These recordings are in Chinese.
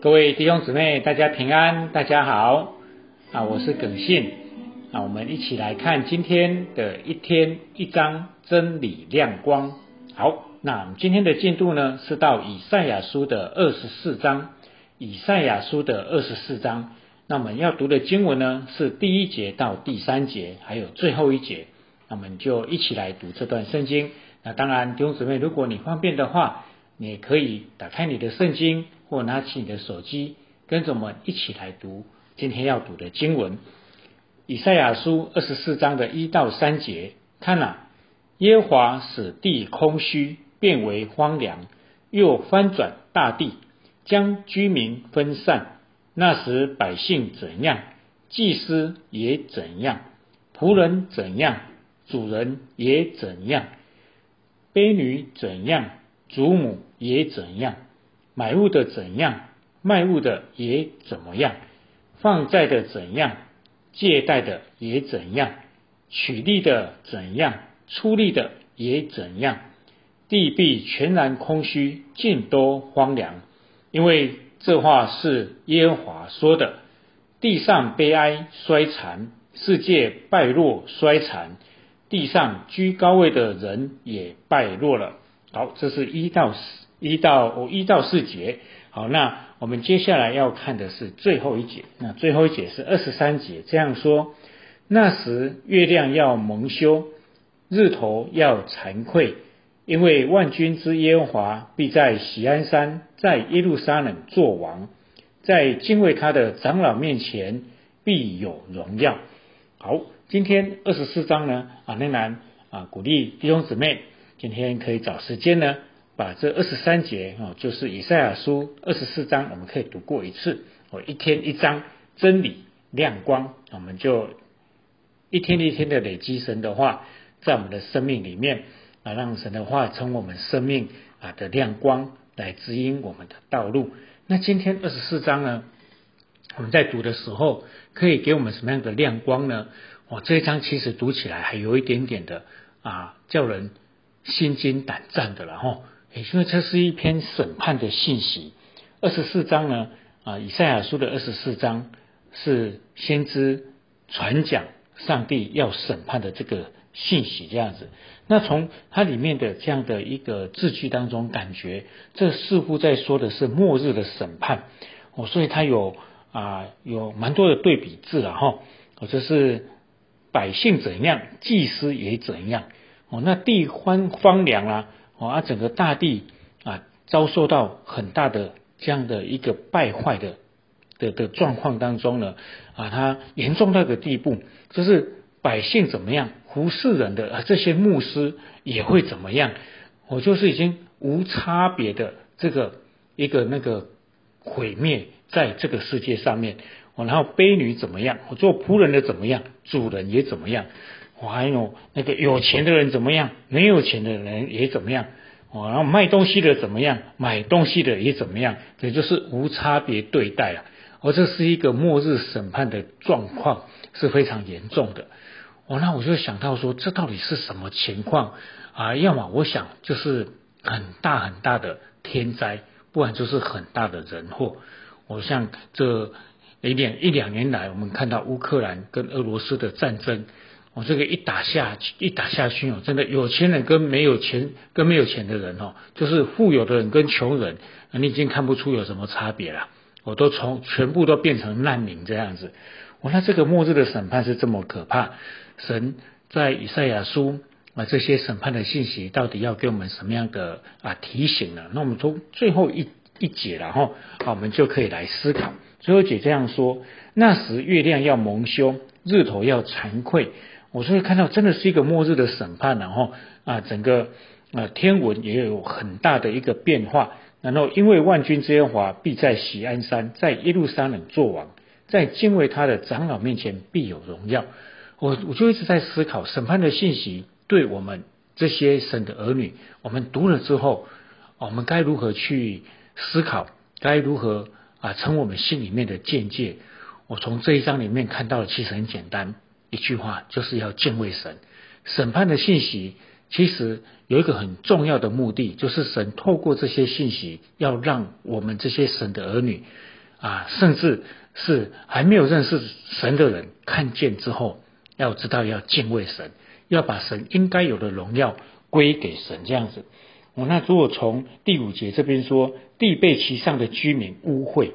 各位弟兄姊妹，大家平安，大家好。啊，我是耿信。那我们一起来看今天的一天一章真理亮光。好，那我们今天的进度呢是到以赛亚书的二十四章。以赛亚书的二十四章，那我们要读的经文呢是第一节到第三节，还有最后一节。那我们就一起来读这段圣经。那当然，弟兄姊妹，如果你方便的话，你也可以打开你的圣经，或拿起你的手机，跟着我们一起来读今天要读的经文。以赛亚书二十四章的一到三节，看啊，耶和华使地空虚，变为荒凉，又翻转大地，将居民分散。那时百姓怎样，祭司也怎样；仆人怎样，主人也怎样；卑女怎样，祖母也怎样；买物的怎样，卖物的也怎么样；放债的怎样，借贷的也怎样；取利的怎样，出利的也怎样。地必全然空虚，尽多荒凉，因为。这话是耶和华说的：地上悲哀衰残，世界败落衰残，地上居高位的人也败落了。好，这是一到四一到哦一到四节。好，那我们接下来要看的是最后一节。那最后一节是二十三节，这样说：那时月亮要蒙羞，日头要惭愧。因为万军之耶和华必在喜安山，在耶路撒冷作王，在敬畏他的长老面前必有荣耀。好，今天二十四章呢啊，仍然啊鼓励弟兄姊妹，今天可以找时间呢，把这二十三节啊，就是以赛亚书二十四章，我们可以读过一次。我一天一章真理亮光，我们就一天一天的累积神的话，在我们的生命里面。啊，让神的话从我们生命啊的亮光来指引我们的道路。那今天二十四章呢，我们在读的时候可以给我们什么样的亮光呢？哦，这一章其实读起来还有一点点的啊，叫人心惊胆战的了哈。因为这是一篇审判的信息。二十四章呢，啊，以赛亚书的二十四章是先知传讲上帝要审判的这个。信息这样子，那从它里面的这样的一个字句当中，感觉这似乎在说的是末日的审判哦，所以它有啊有蛮多的对比字了哈，哦，这是百姓怎样，祭司也怎样哦，那地荒荒凉啊，哦啊整个大地啊遭受到很大的这样的一个败坏的的的状况当中呢，啊它严重到一个地步，就是百姓怎么样？胡世人的啊，这些牧师也会怎么样？我就是已经无差别的这个一个那个毁灭在这个世界上面。我然后卑女怎么样？我做仆人的怎么样？主人也怎么样？我还有那个有钱的人怎么样？没有钱的人也怎么样？我然后卖东西的怎么样？买东西的也怎么样？也就是无差别对待啊！而这是一个末日审判的状况，是非常严重的。哦，那我就想到说，这到底是什么情况啊？要么我想就是很大很大的天灾，不然就是很大的人祸。我像这一两一两年来，我们看到乌克兰跟俄罗斯的战争，我这个一打下去，一打下去哦，真的有钱人跟没有钱跟没有钱的人哦，就是富有的人跟穷人，你已经看不出有什么差别了。我都从全部都变成难民这样子。我那这个末日的审判是这么可怕。神在以赛亚书啊这些审判的信息，到底要给我们什么样的啊提醒呢？那我们从最后一一节然后啊，我们就可以来思考。最后姐这样说：那时月亮要蒙羞，日头要惭愧。我所以看到真的是一个末日的审判，然后啊整个啊天文也有很大的一个变化。然后因为万军之耶华必在喜安山，在耶路撒冷作王，在敬畏他的长老面前必有荣耀。我我就一直在思考审判的信息，对我们这些神的儿女，我们读了之后，我们该如何去思考？该如何啊，成我们心里面的见解？我从这一章里面看到的其实很简单，一句话就是要敬畏神。审判的信息其实有一个很重要的目的，就是神透过这些信息，要让我们这些神的儿女啊，甚至是还没有认识神的人看见之后，要知道要敬畏神，要把神应该有的荣耀归给神，这样子。那如果从第五节这边说，地被其上的居民污秽，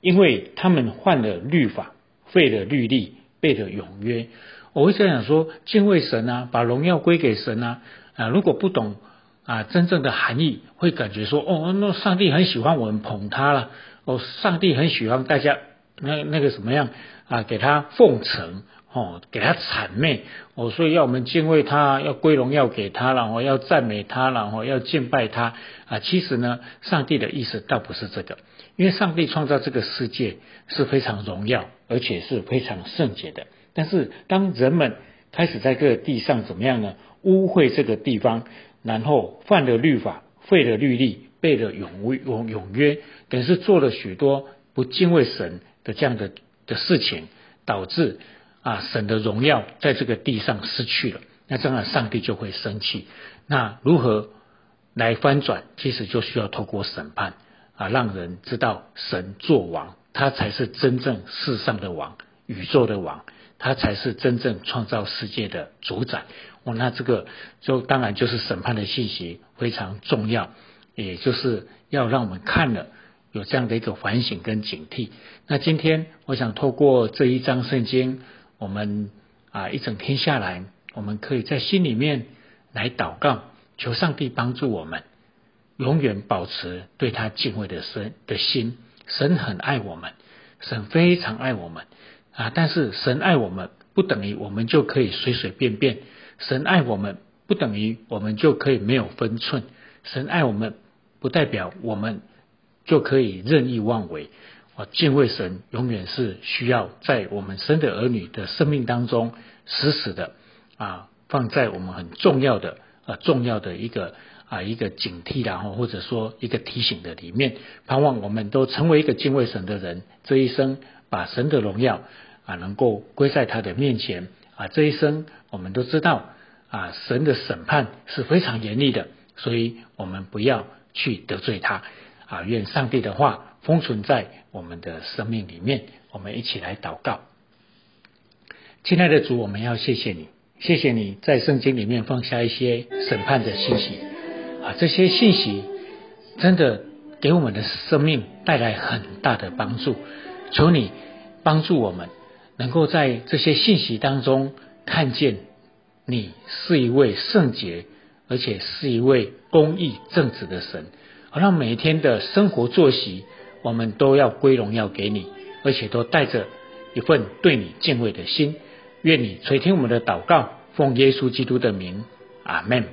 因为他们犯了律法，废了律例，背了永约。我会这样说：敬畏神啊，把荣耀归给神啊。啊，如果不懂啊真正的含义，会感觉说：哦，那上帝很喜欢我们捧他了。哦，上帝很喜欢大家那那个什么样啊，给他奉承。哦，给他谄媚哦，所以要我们敬畏他，要归荣耀给他然后，要赞美他然后，要敬拜他啊。其实呢，上帝的意思倒不是这个，因为上帝创造这个世界是非常荣耀，而且是非常圣洁的。但是当人们开始在这个地上怎么样呢？污秽这个地方，然后犯了律法，废了律例，背了永永永约，等于是做了许多不敬畏神的这样的的事情，导致。啊，神的荣耀在这个地上失去了，那这样上帝就会生气。那如何来翻转？其实就需要透过审判啊，让人知道神作王，他才是真正世上的王，宇宙的王，他才是真正创造世界的主宰。哦，那这个就当然就是审判的信息非常重要，也就是要让我们看了有这样的一个反省跟警惕。那今天我想透过这一章圣经。我们啊，一整天下来，我们可以在心里面来祷告，求上帝帮助我们，永远保持对他敬畏的神的心。神很爱我们，神非常爱我们啊！但是神爱我们，不等于我们就可以随随便便；神爱我们，不等于我们就可以没有分寸；神爱我们，不代表我们就可以任意妄为。啊，敬畏神永远是需要在我们生的儿女的生命当中死死的啊，放在我们很重要的啊重要的一个啊一个警惕然后或者说一个提醒的里面，盼望我们都成为一个敬畏神的人，这一生把神的荣耀啊能够归在他的面前啊，这一生我们都知道啊神的审判是非常严厉的，所以我们不要去得罪他啊，愿上帝的话。封存在我们的生命里面，我们一起来祷告。亲爱的主，我们要谢谢你，谢谢你在圣经里面放下一些审判的信息啊，这些信息真的给我们的生命带来很大的帮助。求你帮助我们，能够在这些信息当中看见你是一位圣洁，而且是一位公义正直的神，好让每一天的生活作息。我们都要归荣耀给你，而且都带着一份对你敬畏的心。愿你垂听我们的祷告，奉耶稣基督的名，阿门。